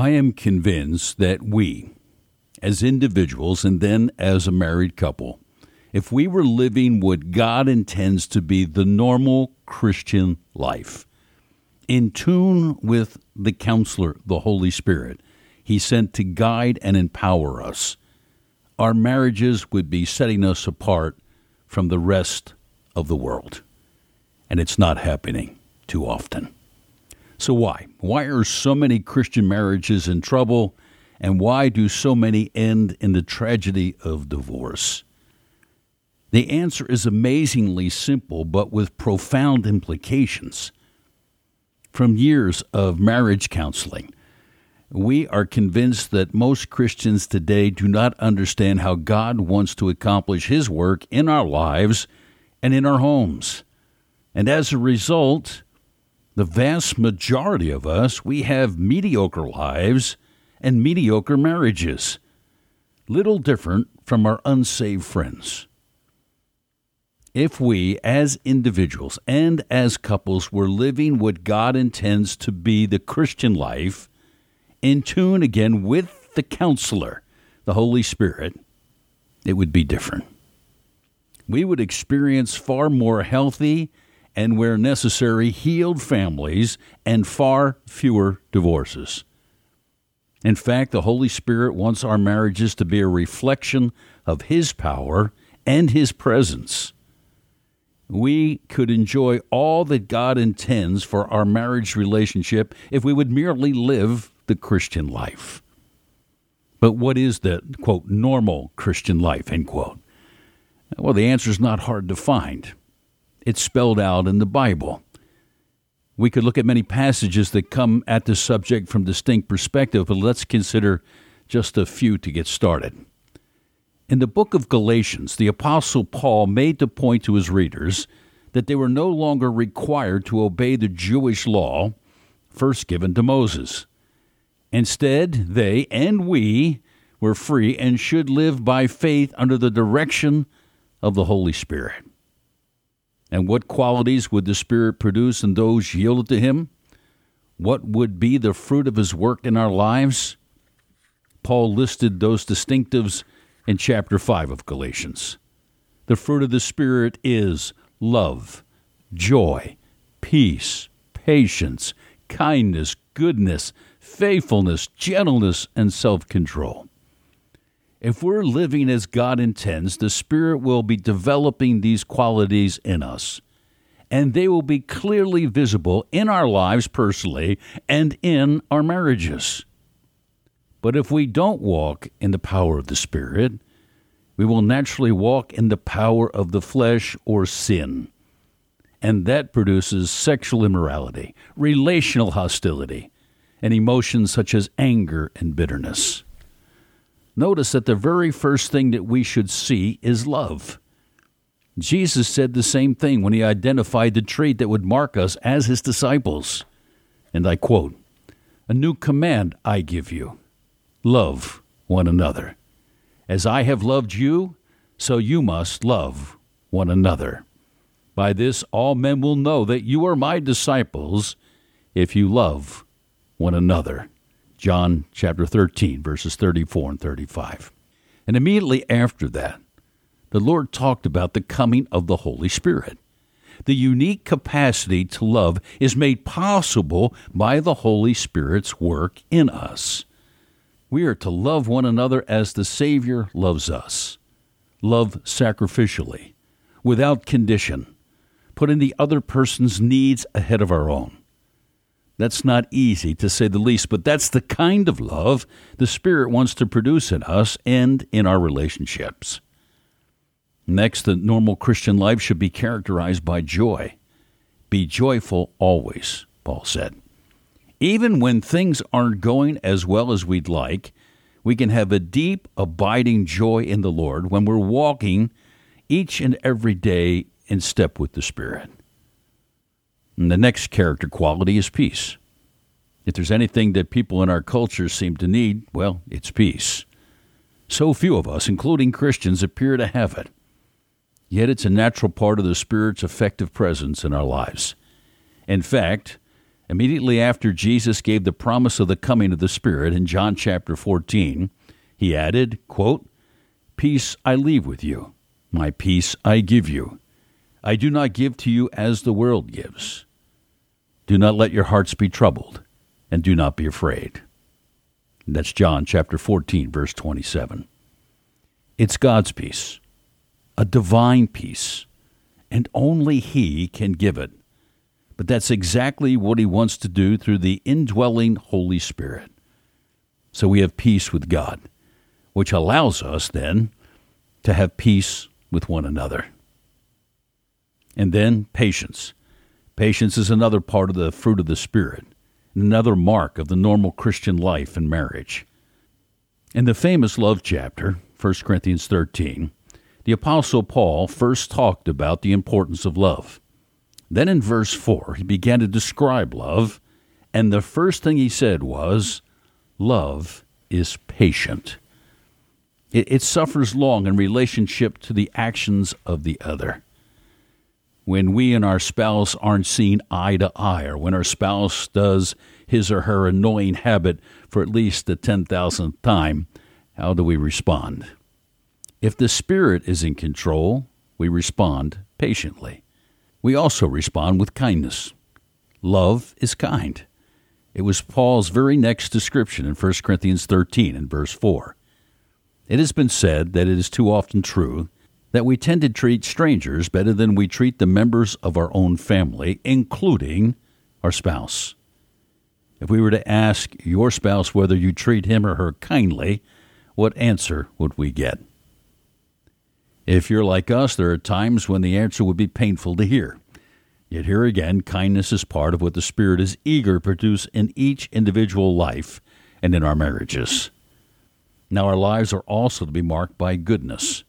I am convinced that we, as individuals and then as a married couple, if we were living what God intends to be the normal Christian life, in tune with the counselor, the Holy Spirit, He sent to guide and empower us, our marriages would be setting us apart from the rest of the world. And it's not happening too often. So, why? Why are so many Christian marriages in trouble? And why do so many end in the tragedy of divorce? The answer is amazingly simple, but with profound implications. From years of marriage counseling, we are convinced that most Christians today do not understand how God wants to accomplish His work in our lives and in our homes. And as a result, the vast majority of us, we have mediocre lives and mediocre marriages, little different from our unsaved friends. If we, as individuals and as couples, were living what God intends to be the Christian life, in tune again with the counselor, the Holy Spirit, it would be different. We would experience far more healthy and, where necessary, healed families and far fewer divorces. In fact, the Holy Spirit wants our marriages to be a reflection of His power and His presence. We could enjoy all that God intends for our marriage relationship if we would merely live the Christian life. But what is the, quote, normal Christian life, end quote? Well, the answer is not hard to find. It's spelled out in the Bible. We could look at many passages that come at the subject from distinct perspectives, but let's consider just a few to get started. In the book of Galatians, the Apostle Paul made the point to his readers that they were no longer required to obey the Jewish law first given to Moses. Instead, they and we were free and should live by faith under the direction of the Holy Spirit. And what qualities would the Spirit produce in those yielded to Him? What would be the fruit of His work in our lives? Paul listed those distinctives in chapter 5 of Galatians. The fruit of the Spirit is love, joy, peace, patience, kindness, goodness, faithfulness, gentleness, and self control. If we're living as God intends, the Spirit will be developing these qualities in us, and they will be clearly visible in our lives personally and in our marriages. But if we don't walk in the power of the Spirit, we will naturally walk in the power of the flesh or sin. And that produces sexual immorality, relational hostility, and emotions such as anger and bitterness. Notice that the very first thing that we should see is love. Jesus said the same thing when he identified the trait that would mark us as his disciples. And I quote, A new command I give you love one another. As I have loved you, so you must love one another. By this all men will know that you are my disciples if you love one another. John chapter 13, verses 34 and 35. And immediately after that, the Lord talked about the coming of the Holy Spirit. The unique capacity to love is made possible by the Holy Spirit's work in us. We are to love one another as the Savior loves us. Love sacrificially, without condition, putting the other person's needs ahead of our own. That's not easy, to say the least, but that's the kind of love the Spirit wants to produce in us and in our relationships. Next, the normal Christian life should be characterized by joy. Be joyful always, Paul said. Even when things aren't going as well as we'd like, we can have a deep, abiding joy in the Lord when we're walking each and every day in step with the Spirit. And the next character quality is peace. If there's anything that people in our culture seem to need, well, it's peace. So few of us, including Christians, appear to have it. Yet it's a natural part of the Spirit's effective presence in our lives. In fact, Immediately after Jesus gave the promise of the coming of the Spirit in John chapter 14, he added, quote, Peace I leave with you, my peace I give you. I do not give to you as the world gives. Do not let your hearts be troubled, and do not be afraid. That's John chapter 14, verse 27. It's God's peace, a divine peace, and only He can give it. But that's exactly what He wants to do through the indwelling Holy Spirit. So we have peace with God, which allows us then to have peace with one another. And then patience. Patience is another part of the fruit of the Spirit, another mark of the normal Christian life and marriage. In the famous love chapter, 1 Corinthians 13, the Apostle Paul first talked about the importance of love. Then in verse 4, he began to describe love, and the first thing he said was, Love is patient. It, it, suffers long in relationship to the actions of the other. When we and our spouse aren't seen eye to eye, or when our spouse does his or her annoying habit for at least the 10,000th time, how do we respond? If the Spirit is in control, we respond patiently we also respond with kindness. Love is kind. It was Paul's very next description in 1 Corinthians 13 and verse 4. It has been said that it is too often true that we tend to treat strangers better than we treat the members of our own family, including our spouse. If we were to ask your spouse whether you treat him or her kindly, what answer would we get? If you're like us, there are times when the answer would be painful to hear. Yet here again, kindness is part of what the Spirit is eager to produce in each individual life and in our marriages. Now, our lives are also to be marked by goodness.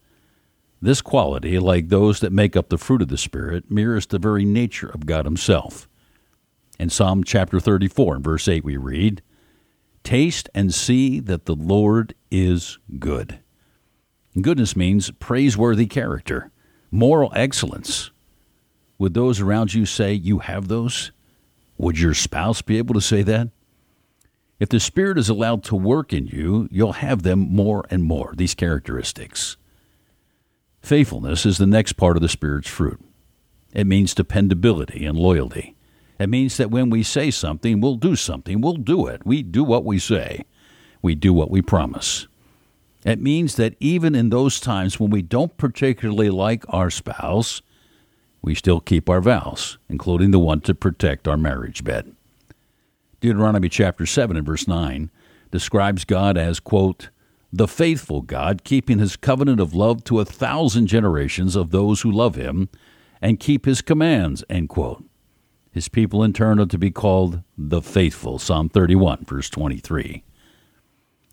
This quality, like those that make up the fruit of the Spirit, mirrors the very nature of God Himself. In Psalm chapter 34 and verse 8, we read, Taste and see that the Lord is good. Goodness means praiseworthy character, moral excellence. Would those around you say you have those? Would your spouse be able to say that? If the Spirit is allowed to work in you, you'll have them more and more, these characteristics. Faithfulness is the next part of the Spirit's fruit. It means dependability and loyalty. It means that when we say something, we'll do something. We'll do it. We do what we say. We do what we promise. It means that even in those times when we don't particularly like our spouse, we still keep our vows, including the one to protect our marriage bed. Deuteronomy chapter 7 and verse 9 describes God as, quote, the faithful God, keeping his covenant of love to a thousand generations of those who love him and keep his commands, end quote. His people in turn are to be called the faithful, Psalm 31, verse 23.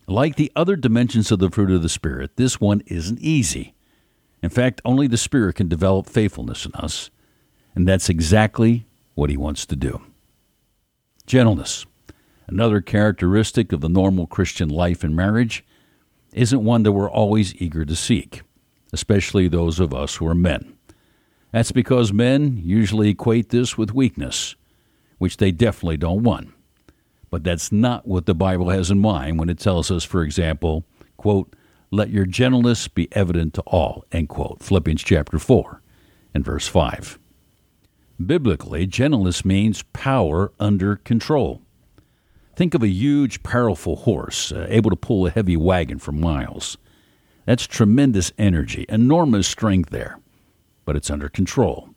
Like the other dimensions of the fruit of the Spirit, this one isn't easy. In fact, only the Spirit can develop faithfulness in us, and that's exactly what He wants to do. Gentleness, another characteristic of the normal Christian life and marriage, isn't one that we're always eager to seek, especially those of us who are men. That's because men usually equate this with weakness, which they definitely don't want. But that's not what the Bible has in mind when it tells us, for example, quote, let your gentleness be evident to all, end quote. Philippians chapter 4 and verse 5. Biblically, gentleness means power under control. Think of a huge, powerful horse uh, able to pull a heavy wagon for miles. That's tremendous energy, enormous strength there, but it's under control.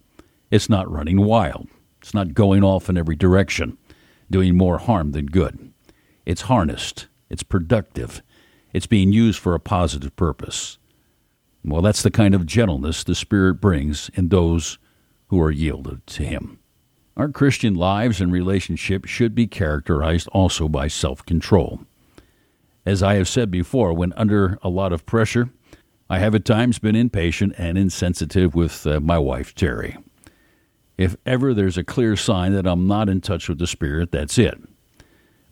It's not running wild. It's not going off in every direction doing more harm than good. It's harnessed, it's productive, it's being used for a positive purpose. Well, that's the kind of gentleness the Spirit brings in those who are yielded to Him. Our Christian lives and relationships should be characterized also by self control. As I have said before, when under a lot of pressure, I have at times been impatient and insensitive with uh, my wife, Terry. If ever there's a clear sign that I'm not in touch with the Spirit, that's it.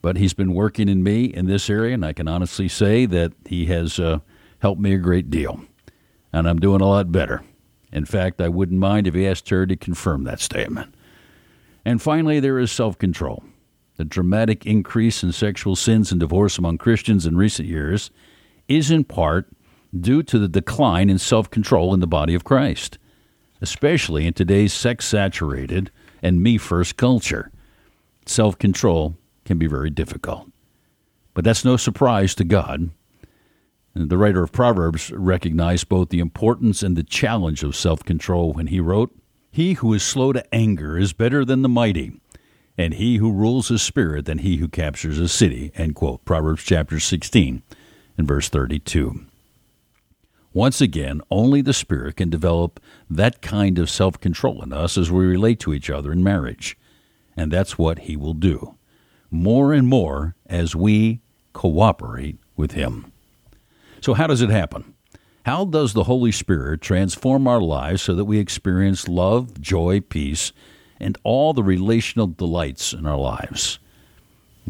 But He's been working in me in this area, and I can honestly say that He has uh, helped me a great deal. And I'm doing a lot better. In fact, I wouldn't mind if He asked her to confirm that statement. And finally, there is self control. The dramatic increase in sexual sins and divorce among Christians in recent years is in part due to the decline in self control in the body of Christ, especially in today's sex saturated and me first culture. Self control can be very difficult. But that's no surprise to God. The writer of Proverbs recognized both the importance and the challenge of self control when he wrote, He who is slow to anger is better than the mighty, and he who rules his spirit than he who captures a city. End quote. Proverbs chapter 16 and verse 32. Once again, only the Spirit can develop that kind of self control in us as we relate to each other in marriage. And that's what He will do more and more as we cooperate with Him. So, how does it happen? How does the Holy Spirit transform our lives so that we experience love, joy, peace, and all the relational delights in our lives?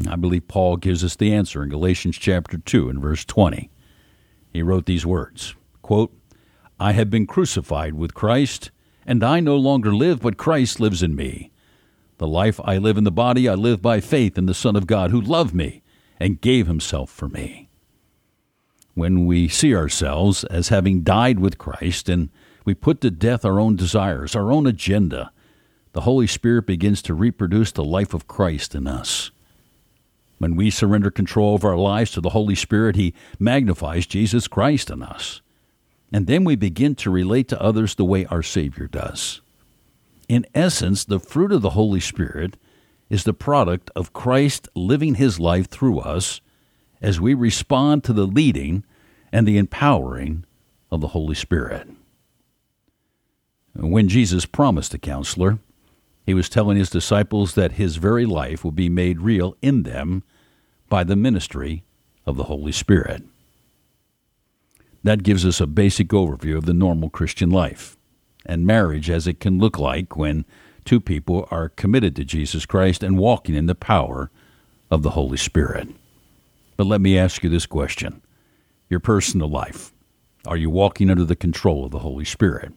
I believe Paul gives us the answer in Galatians chapter 2 and verse 20. He wrote these words quote, I have been crucified with Christ, and I no longer live, but Christ lives in me. The life I live in the body, I live by faith in the Son of God who loved me and gave himself for me. When we see ourselves as having died with Christ and we put to death our own desires, our own agenda, the Holy Spirit begins to reproduce the life of Christ in us. When we surrender control of our lives to the Holy Spirit, He magnifies Jesus Christ in us. And then we begin to relate to others the way our Savior does. In essence, the fruit of the Holy Spirit is the product of Christ living his life through us as we respond to the leading and the empowering of the Holy Spirit. When Jesus promised the counselor, he was telling his disciples that his very life would be made real in them by the ministry of the Holy Spirit. That gives us a basic overview of the normal Christian life and marriage as it can look like when two people are committed to Jesus Christ and walking in the power of the Holy Spirit. But let me ask you this question Your personal life. Are you walking under the control of the Holy Spirit?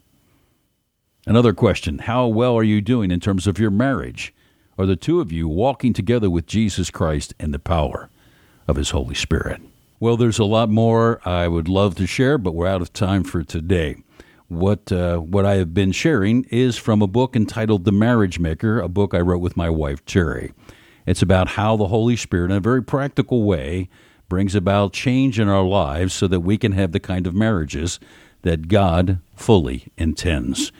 Another question How well are you doing in terms of your marriage? Are the two of you walking together with Jesus Christ in the power of His Holy Spirit? Well, there's a lot more I would love to share, but we're out of time for today. What uh, what I have been sharing is from a book entitled The Marriage Maker, a book I wrote with my wife Terry. It's about how the Holy Spirit, in a very practical way, brings about change in our lives so that we can have the kind of marriages that God fully intends.